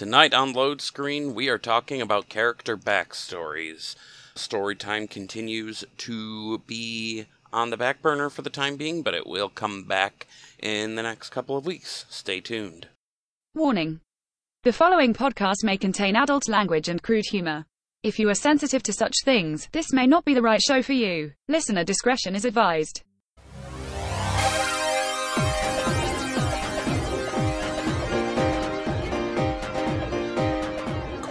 Tonight on Load Screen, we are talking about character backstories. Storytime continues to be on the back burner for the time being, but it will come back in the next couple of weeks. Stay tuned. Warning. The following podcast may contain adult language and crude humor. If you are sensitive to such things, this may not be the right show for you. Listener discretion is advised.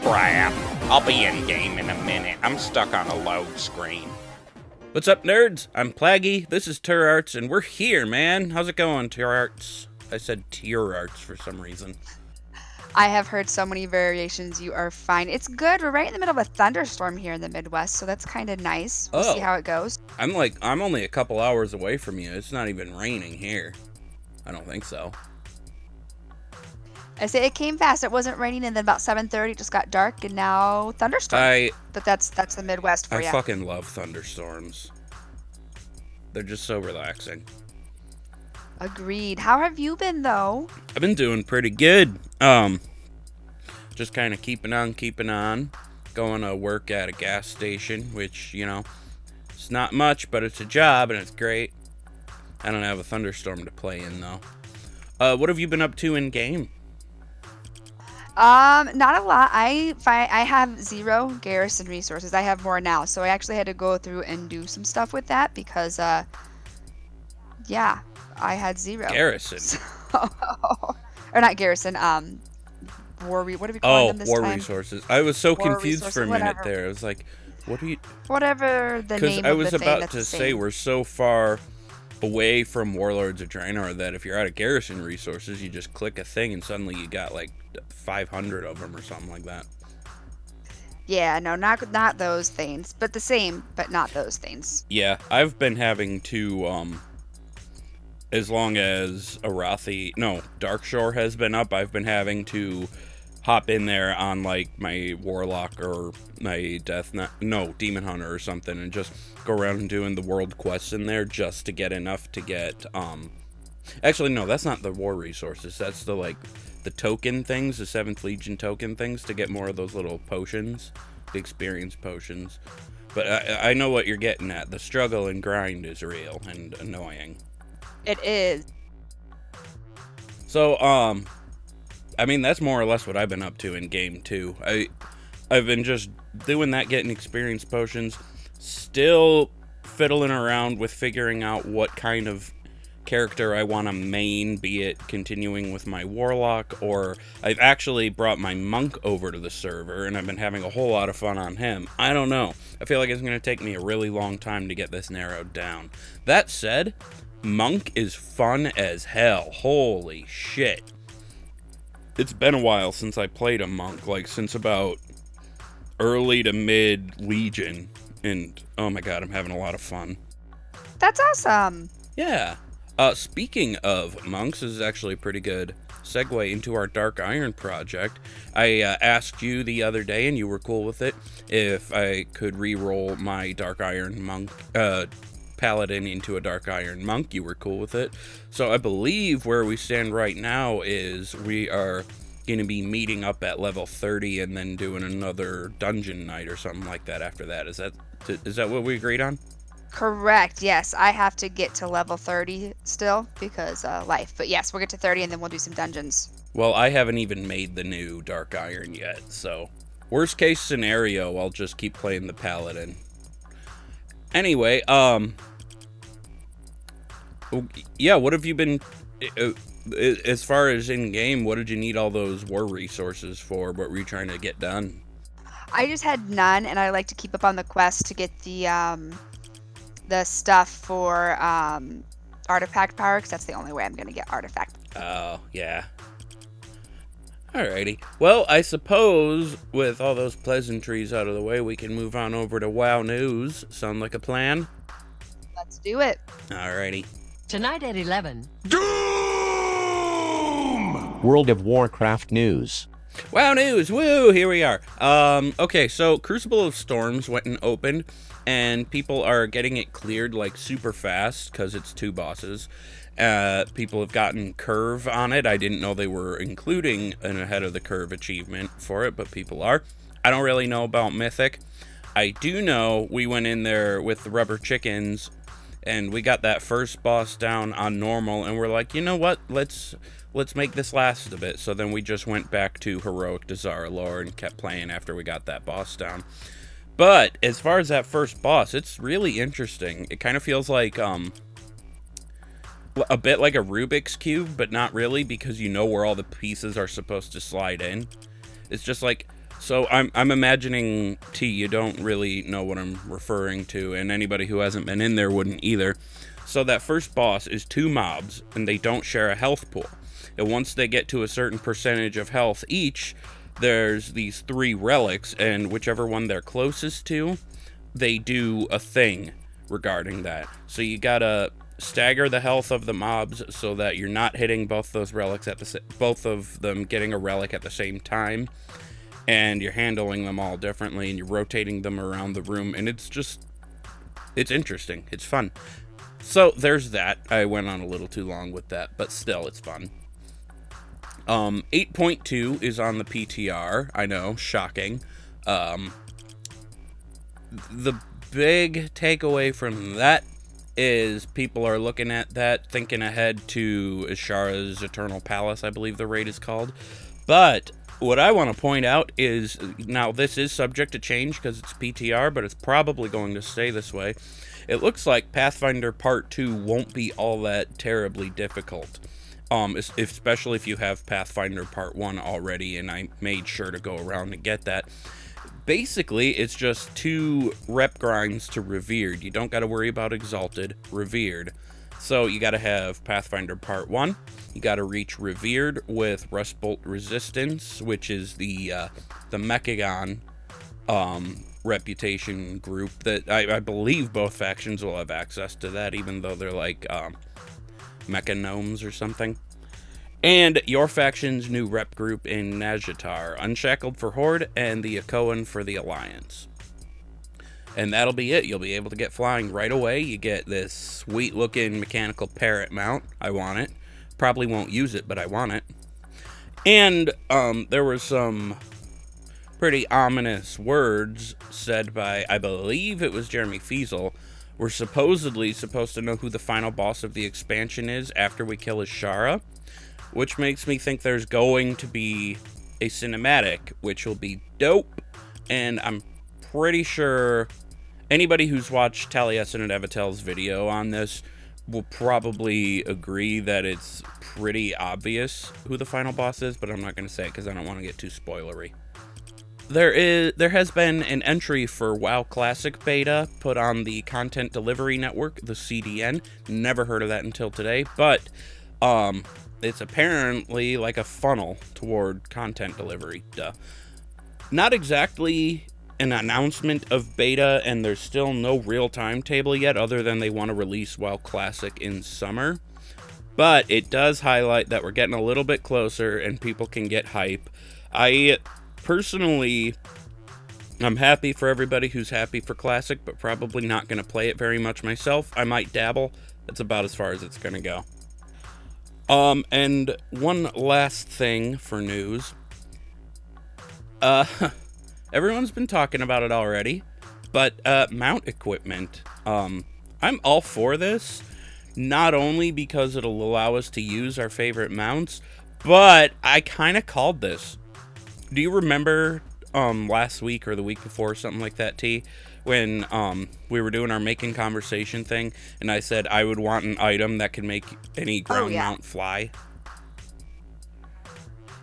Crap. I'll be in game in a minute. I'm stuck on a load screen. What's up, nerds? I'm Plaggy. This is Tur Arts, and we're here, man. How's it going, Tur Arts? I said Tier Arts for some reason. I have heard so many variations. You are fine. It's good. We're right in the middle of a thunderstorm here in the Midwest, so that's kind of nice. We'll see Oh. how it goes. I'm like, I'm only a couple hours away from you. It's not even raining here. I don't think so. I say it came fast. It wasn't raining, and then about 7:30, it just got dark, and now thunderstorms. I but that's that's the Midwest for I you. fucking love thunderstorms. They're just so relaxing. Agreed. How have you been though? I've been doing pretty good. Um, just kind of keeping on, keeping on. Going to work at a gas station, which you know, it's not much, but it's a job and it's great. I don't have a thunderstorm to play in though. Uh, what have you been up to in game? Um, not a lot. I fi- I have zero garrison resources. I have more now, so I actually had to go through and do some stuff with that because, uh, yeah, I had zero. Garrison. or not garrison. Um, war. Re- what are we calling Oh, them this war time? resources. I was so War confused for a minute whatever. there. I was like, what are you? Whatever the Because name I of was about to say we're so far away from Warlords of Draenor that if you're out of garrison resources, you just click a thing and suddenly you got like 500 of them or something like that. Yeah, no, not not those things, but the same, but not those things. Yeah, I've been having to um as long as Arathi no, Darkshore has been up, I've been having to hop in there on like my warlock or my death no, demon hunter or something and just go around doing the world quests in there just to get enough to get um Actually no, that's not the war resources. That's the like the token things, the 7th legion token things to get more of those little potions, the experience potions. But I, I know what you're getting at. The struggle and grind is real and annoying. It is. So, um, I mean, that's more or less what I've been up to in game two. I, I've been just doing that, getting experience potions, still fiddling around with figuring out what kind of character I want to main, be it continuing with my warlock, or I've actually brought my monk over to the server and I've been having a whole lot of fun on him. I don't know. I feel like it's going to take me a really long time to get this narrowed down. That said, monk is fun as hell. Holy shit. It's been a while since I played a monk, like since about early to mid Legion. And oh my god, I'm having a lot of fun. That's awesome. Yeah. Uh, speaking of monks, this is actually a pretty good segue into our Dark Iron project. I uh, asked you the other day, and you were cool with it, if I could re-roll my Dark Iron monk, uh, paladin into a Dark Iron monk. You were cool with it. So I believe where we stand right now is we are going to be meeting up at level 30 and then doing another dungeon night or something like that after that. Is that is that what we agreed on? Correct. Yes, I have to get to level 30 still because uh, life. But yes, we'll get to 30 and then we'll do some dungeons. Well, I haven't even made the new Dark Iron yet, so worst case scenario, I'll just keep playing the Paladin. Anyway, um yeah, what have you been uh, uh, as far as in game, what did you need all those war resources for? What were you trying to get done? I just had none, and I like to keep up on the quest to get the um, the stuff for um, artifact power, because that's the only way I'm gonna get artifact. Oh, yeah. Alrighty. Well, I suppose with all those pleasantries out of the way, we can move on over to WoW News. Sound like a plan? Let's do it. Alrighty. Tonight at 11. Doom! World of Warcraft news. Wow news! Woo! Here we are. Um, okay, so Crucible of Storms went and opened, and people are getting it cleared like super fast because it's two bosses. Uh, people have gotten curve on it. I didn't know they were including an ahead of the curve achievement for it, but people are. I don't really know about Mythic. I do know we went in there with the rubber chickens and we got that first boss down on normal and we're like, "You know what? Let's let's make this last a bit." So then we just went back to heroic Dazar'alor and kept playing after we got that boss down. But as far as that first boss, it's really interesting. It kind of feels like um a bit like a Rubik's cube, but not really because you know where all the pieces are supposed to slide in. It's just like so I'm I'm imagining T you don't really know what I'm referring to and anybody who hasn't been in there wouldn't either. So that first boss is two mobs and they don't share a health pool. And once they get to a certain percentage of health each, there's these three relics and whichever one they're closest to, they do a thing regarding that. So you got to stagger the health of the mobs so that you're not hitting both those relics at the both of them getting a relic at the same time and you're handling them all differently and you're rotating them around the room and it's just it's interesting. It's fun. So there's that. I went on a little too long with that but still it's fun. Um 8.2 is on the ptr i know shocking. Um the big takeaway from that is people are looking at that thinking ahead to Azshara's Eternal Palace, I believe the raid is called. But what I want to point out is now this is subject to change because it's PTR, but it's probably going to stay this way. It looks like Pathfinder Part 2 won't be all that terribly difficult. Um, especially if you have Pathfinder Part 1 already, and I made sure to go around and get that. Basically, it's just two rep grinds to Revered. You don't got to worry about Exalted, Revered. So you got to have Pathfinder Part 1. You got to reach Revered with Rustbolt Resistance, which is the uh, the Mechagon um, reputation group that I, I believe both factions will have access to that, even though they're like um, mecha gnomes or something. And your faction's new rep group in Nazjatar, Unshackled for Horde and the Ankoan for the Alliance. And that'll be it. You'll be able to get flying right away. You get this sweet looking mechanical parrot mount. I want it. Probably won't use it, but I want it. And um, there were some pretty ominous words said by, I believe it was Jeremy Feasel. We're supposedly supposed to know who the final boss of the expansion is after we kill Azshara, which makes me think there's going to be a cinematic, which will be dope. And I'm pretty sure anybody who's watched Taliesin and Evitel's video on this will probably agree that it's pretty obvious who the final boss is, but I'm not going to say it because I don't want to get too spoilery. There is there has been an entry for WoW Classic beta put on the Content Delivery Network, the CDN. Never heard of that until today, but um it's apparently like a funnel toward content delivery. Duh. Not exactly an announcement of beta, and there's still no real timetable yet, other than they want to release WoW Classic in summer. But it does highlight that we're getting a little bit closer and people can get hype. I personally I'm happy for everybody who's happy for Classic, but probably not going to play it very much myself. I might dabble. That's about as far as it's going to go. Um, and one last thing for news. Uh, everyone's been talking about it already, but uh, mount equipment. Um, I'm all for this, not only because it'll allow us to use our favorite mounts, but I kind of called this. Do you remember um last week or the week before something like that, T? When um we were doing our making conversation thing, and I said I would want an item that can make any ground yeah. mount fly.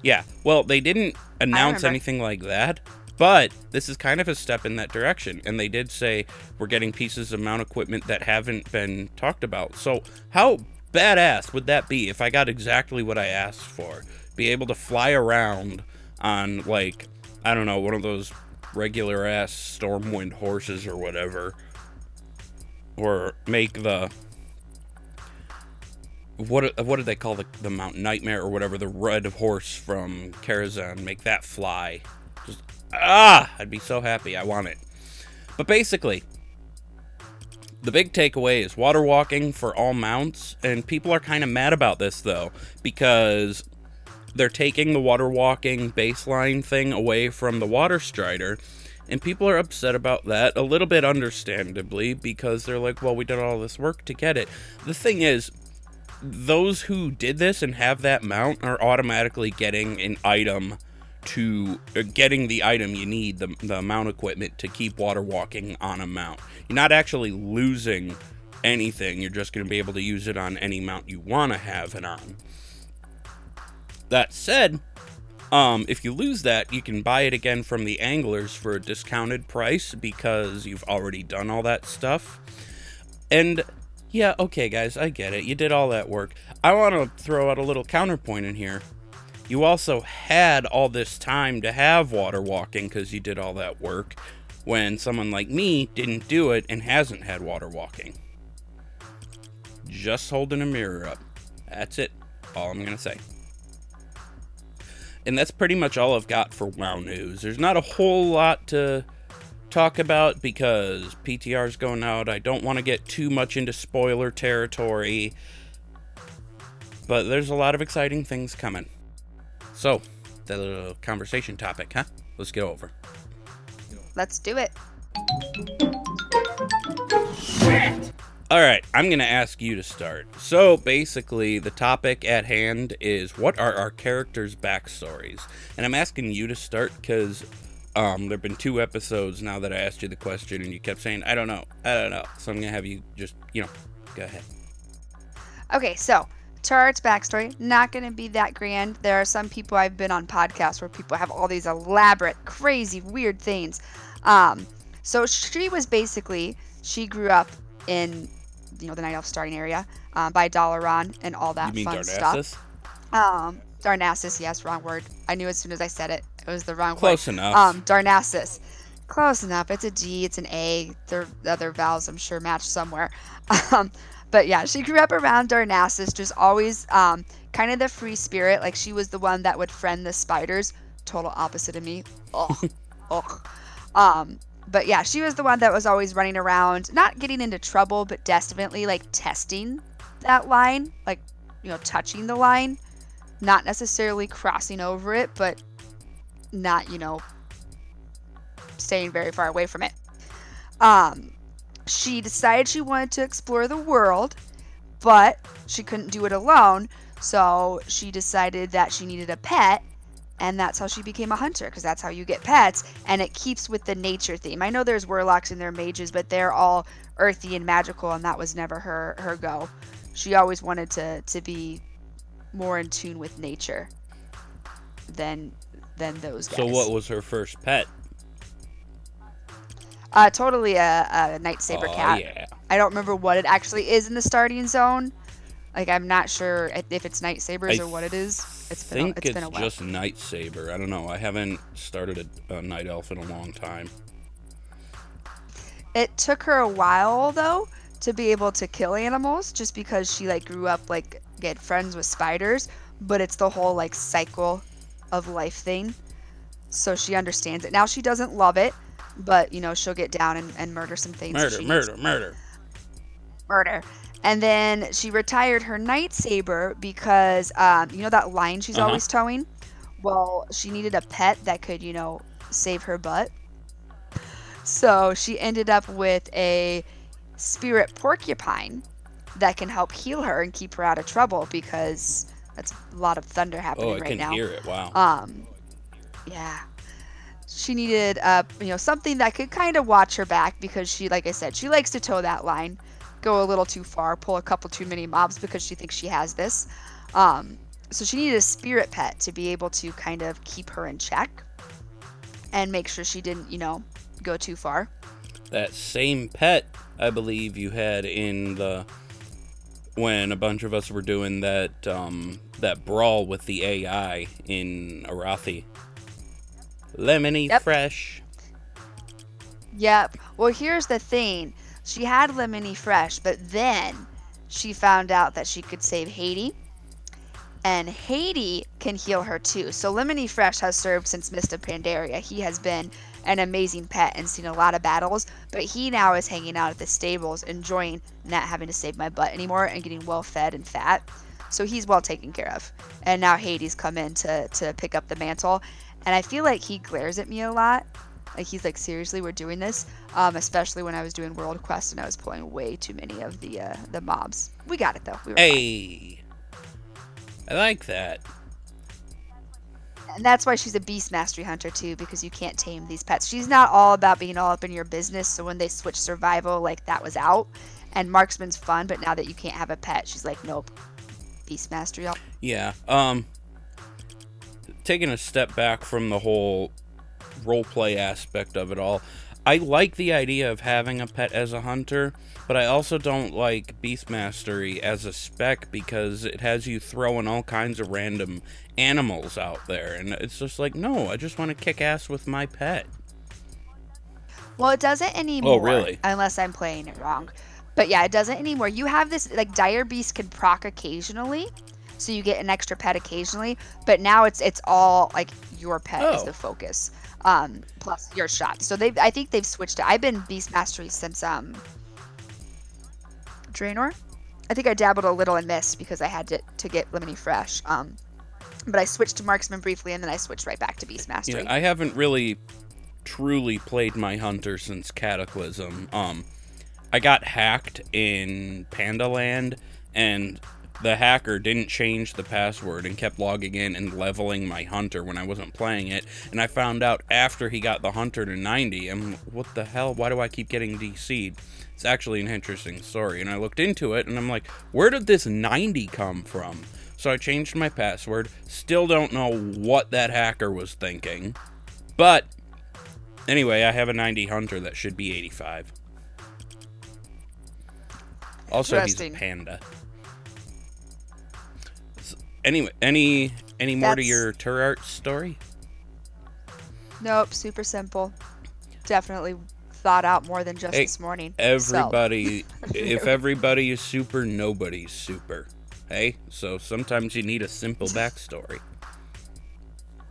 Yeah, well, they didn't announce anything like that, but this is kind of a step in that direction. And they did say we're getting pieces of mount equipment that haven't been talked about. So, how badass would that be if I got exactly what I asked for? Be able to fly around on, like, I don't know, one of those regular ass Stormwind horses or whatever. Or make the what what did they call the, the Mount Nightmare or whatever the red horse from Karazhan make that fly just ah I'd be so happy I want it but basically The big takeaway is water walking for all mounts, and people are kind of mad about this though, because they're taking the water walking baseline thing away from the water strider, and people are upset about that a little bit understandably because they're like, well, we did all this work to get it. The thing is, those who did this and have that mount are automatically getting an item to uh, getting the item you need, the, the mount equipment to keep water walking on a mount. You're not actually losing anything, you're just going to be able to use it on any mount you want to have it on. That said, um, if you lose that, you can buy it again from the anglers for a discounted price because you've already done all that stuff. And yeah, okay, guys, I get it. You did all that work. I want to throw out a little counterpoint in here. You also had all this time to have water walking because you did all that work when someone like me didn't do it and hasn't had water walking. Just holding a mirror up. That's it. All I'm going to say. And that's pretty much all I've got for WoW news. There's not a whole lot to talk about because PTR's going out. I don't want to get too much into spoiler territory. But there's a lot of exciting things coming. So, the conversation topic, huh? Let's get over. Let's do it. All right, I'm going to ask you to start. So, basically, the topic at hand is what are our characters' backstories? And I'm asking you to start because um, there have been two episodes now that I asked you the question and you kept saying, I don't know, I don't know. So, I'm going to have you just, you know, go ahead. Okay, so Turret's backstory, not going to be that grand. There are some people I've been on podcasts where people have all these elaborate, crazy, weird things. Um, so she was basically, she grew up in, you know, the Night Elf starting area uh, by Dalaran and all that you mean fun Darnassus? stuff. Um, Darnassus, yes, wrong word. I knew as soon as I said it, it was the wrong word. Close word. enough. Um, Darnassus. Close enough. It's a D, it's an A. The other vowels, I'm sure, match somewhere. Um, but yeah, she grew up around Darnassus, just always um, kind of the free spirit. Like she was the one that would friend the spiders. Total opposite of me. Ugh. Ugh. Um, but yeah, she was the one that was always running around, not getting into trouble, but definitely like testing that line, like, you know, touching the line. Not necessarily crossing over it, but not, you know, staying very far away from it. Um, she decided she wanted to explore the world, but she couldn't do it alone. So she decided that she needed a pet, and that's how she became a hunter, because that's how you get pets, and it keeps with the nature theme. I know there's warlocks and they're mages, but they're all earthy and magical, and that was never her her go. She always wanted to to be more in tune with nature than than those guys. So, what was her first pet? Uh, totally a, a night saber oh, cat. yeah. I don't remember what it actually is in the starting zone. Like I'm not sure if- it's night sabers I or what it is. It's been a, think it's it's been a while. just Night Saber. I don't know. I haven't started a, a Night Elf in a long time. It took her a while though to be able to kill animals, just because she like grew up like get friends with spiders. But it's the whole like cycle of life thing, so she understands it. Now she doesn't love it, but you know she'll get down and, and murder some things. Murder, murder, murder. murder. And then she retired her night saber because um, you know that line she's Uh-huh. always towing. Well, she needed a pet that could, you know, save her butt. So she ended up with a spirit porcupine that can help heal her and keep her out of trouble because that's a lot of thunder happening Oh, I right can now. hear it. Wow. Um, yeah. She needed, uh, you know, something that could kind of watch her back because she, like I said, she likes to toe that line, go a little too far, pull a couple too many mobs because she thinks she has this. Um, so she needed a spirit pet to be able to kind of keep her in check and make sure she didn't, you know, go too far. that same pet, I believe you had in the when a bunch of us were doing that um, that brawl with the AI in Arathi. Lemony Yep. fresh. Yep. Well, here's the thing. She had Lemony Fresh, but then she found out that she could save Hati. and Hati can heal her too. So Lemony Fresh has served since Mist of Pandaria. He has been an amazing pet and seen a lot of battles, but he now is hanging out at the stables, enjoying not having to save my butt anymore and getting well fed and fat. So he's well taken care of. And now Hades come in to, to pick up the mantle. And I feel like he glares at me a lot. Like he's like, seriously, we're doing this. Um, especially when I was doing World Quest and I was pulling way too many of the uh, the mobs. We got it though. We were fine. Hey, I like that. And that's why she's a beast mastery hunter too, because you can't tame these pets. She's not all about being all up in your business. So when they switched survival, like that was out. And marksman's fun, but now that you can't have a pet, she's like, nope. Beast mastery. all- Yeah. Um taking a step back from the whole roleplay aspect of it all. I like the idea of having a pet as a hunter, but I also don't like Beast Mastery as a spec because it has you throwing all kinds of random animals out there and it's just like, no, I just want to kick ass with my pet. Well, it doesn't anymore. Oh, really? Unless I'm playing it wrong. But yeah, it doesn't anymore. You have this like dire beast can proc occasionally, so you get an extra pet occasionally. But now it's it's all like your pet is Oh. the focus, um, plus your shot. So they I think they've switched it. I've been beast mastery since um Draenor. I think I dabbled a little in Mist because I had to to get Lemony Fresh. Um, but I switched to marksman briefly and then I switched right back to beast mastery. Yeah, I haven't really truly played my hunter since Cataclysm. Um, I got hacked in Pandaland, and the hacker didn't change the password and kept logging in and leveling my hunter when I wasn't playing it. And I found out after he got the hunter to 90, I'm what the hell? Why do I keep getting DC'd? It's actually an interesting story. And I looked into it, and I'm like, where did this 90 come from? So I changed my password. Still don't know what that hacker was thinking. But anyway, I have a 90 hunter that should be 85. Also, he's a panda. Anyway, any any more to That's- your Turart story? Nope, super simple. Definitely thought out more than just Hey, this morning. So, Everybody, if everybody is super, nobody's super. Hey, so sometimes you need a simple backstory.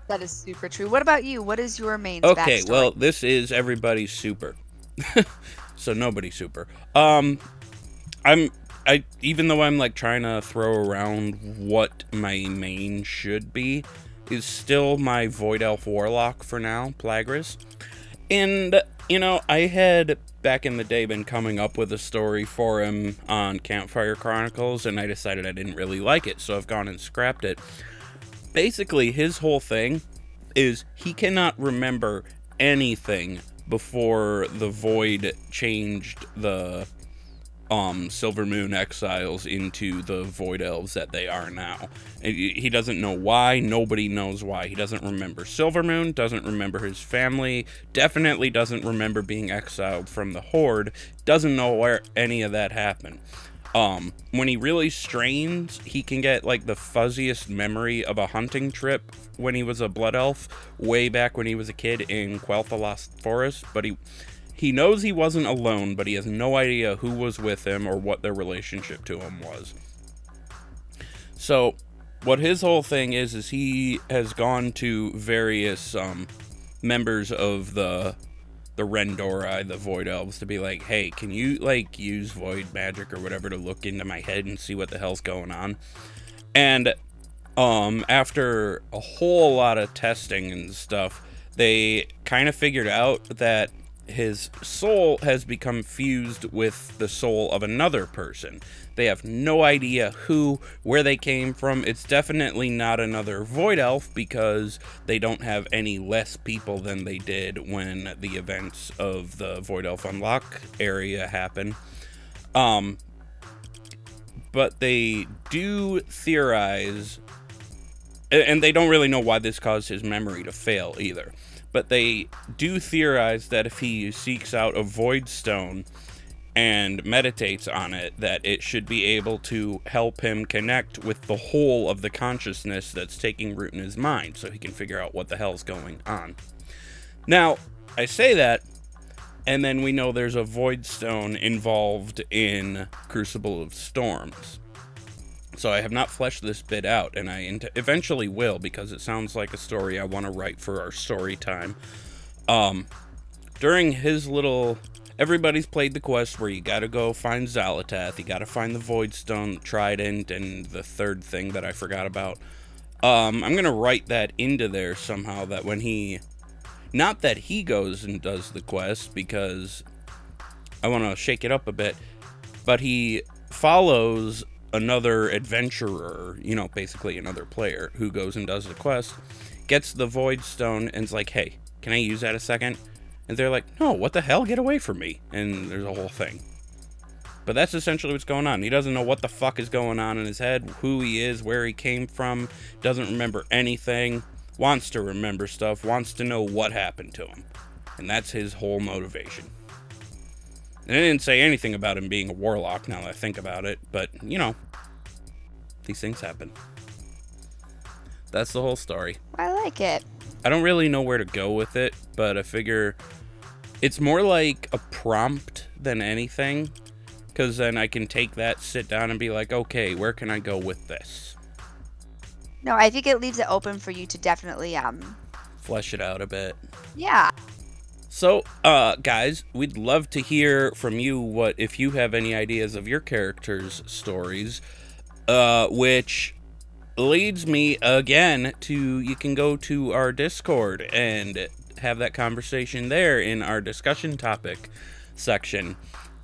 that is super true. What about you? What is your main Okay, backstory? well, this is everybody's super. so nobody's super. Um I'm I even though I'm like trying to throw around what my main should be is still my Void Elf Warlock for now, Plagris. And you know, I had back in the day been coming up with a story for him on Campfire Chronicles and I decided I didn't really like it, so I've gone and scrapped it basically his whole thing is he cannot remember anything before the void changed the um silver moon exiles into the void elves that they are now. He doesn't know why. Nobody knows why. He doesn't remember silver moon doesn't remember his family definitely doesn't remember being exiled from the horde doesn't know where any of that happened. Um, when he really strains, he can get like the fuzziest memory of a hunting trip when he was a blood elf, way back when he was a kid in Quel'Thalas Forest. But he he knows he wasn't alone, but he has no idea who was with him or what their relationship to him was. So, what his whole thing is is he has gone to various um, members of the the Ren'dorei, the Void Elves, to be like, hey, can you like use Void magic or whatever to look into my head and see what the hell's going on? And um, after a whole lot of testing and stuff, they kind of figured out that his soul has become fused with the soul of another person. They have no idea who, where they came from. It's definitely not another Void Elf because they don't have any less people than they did when the events of the Void Elf Unlock area happen. Um, but they do theorize and they don't really know why this caused his memory to fail either. But they do theorize that if he seeks out a void stone and meditates on it, that it should be able to help him connect with the whole of the consciousness that's taking root in his mind so he can figure out what the hell's going on. Now, I say that, and then we know there's a void stone involved in Crucible of Storms. So I have not fleshed this bit out, and I int- eventually will because it sounds like a story I want to write for our story time. Um, during his little, everybody's played the quest where you gotta go find Xal'atath, you gotta find the Void Stone Trident, and the third thing that I forgot about. Um, I'm gonna write that into there somehow. That when he, not that he goes and does the quest because I want to shake it up a bit, but he follows another adventurer, you know, basically another player who goes and does the quest, gets the Void Stone, and's like, hey, can I use that a second? And they're like, no, what the hell? Get away from me. And there's a whole thing. But that's essentially what's going on. He doesn't know what the fuck is going on in his head, who he is, where he came from, doesn't remember anything, wants to remember stuff, wants to know what happened to him. And that's his whole motivation. And I didn't say anything about him being a warlock now that I think about it, but you know, these things happen. That's the whole story. I like it. I don't really know where to go with it, but I figure it's more like a prompt than anything. Because then I can take that, sit down, and be like, okay, where can I go with this? No, I think it leaves it open for you to definitely, um, Flesh it out a bit. yeah. So, uh, guys, we'd love to hear from you what if you have any ideas of your characters' stories, uh, which leads me again to you can go to our Discord and have that conversation there in our discussion topic section.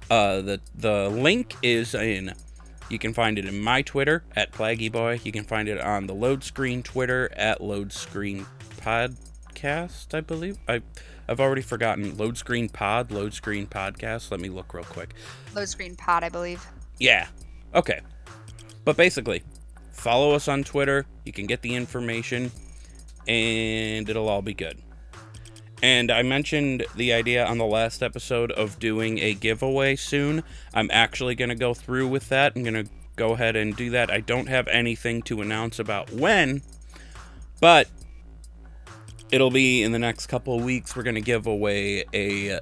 Uh, the the link is in. You can find it in my Twitter at Plaggyboy. You can find it on the Load Screen Twitter at Load Screen Podcast. I believe I I've already forgotten Load Screen Pod, Load Screen Podcast. Let me look real quick. Low screen pod, I believe. Yeah. Okay. But basically, follow us on Twitter. You can get the information, and it'll all be good. And I mentioned the idea on the last episode of doing a giveaway soon. I'm actually going to go through with that. I'm going to go ahead and do that. I don't have anything to announce about when, but it'll be in the next couple of weeks. We're going to give away a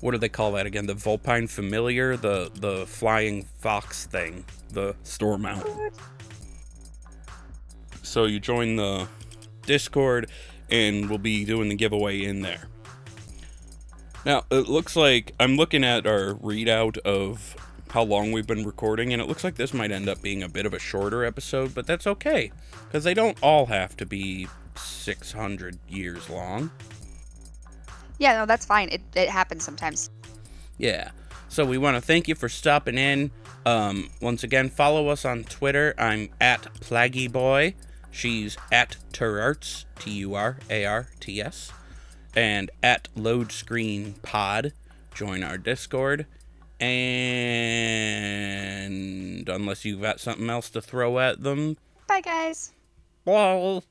what do they call that again? The Vulpine Familiar, the the flying fox thing, the store mount. So you join the Discord, and we'll be doing the giveaway in there. Now it looks like I'm looking at our readout of how long we've been recording, and it looks like this might end up being a bit of a shorter episode, but that's okay because they don't all have to be 600 years long. Yeah, no, that's fine. It, it happens sometimes. Yeah. So we want to thank you for stopping in. Um, once again, follow us on Twitter. I'm at Plaggyboy. She's at Turarts, T U R A R T S, and at Load Screen Pod. Join our Discord. And unless you've got something else to throw at them, Bye, guys. well.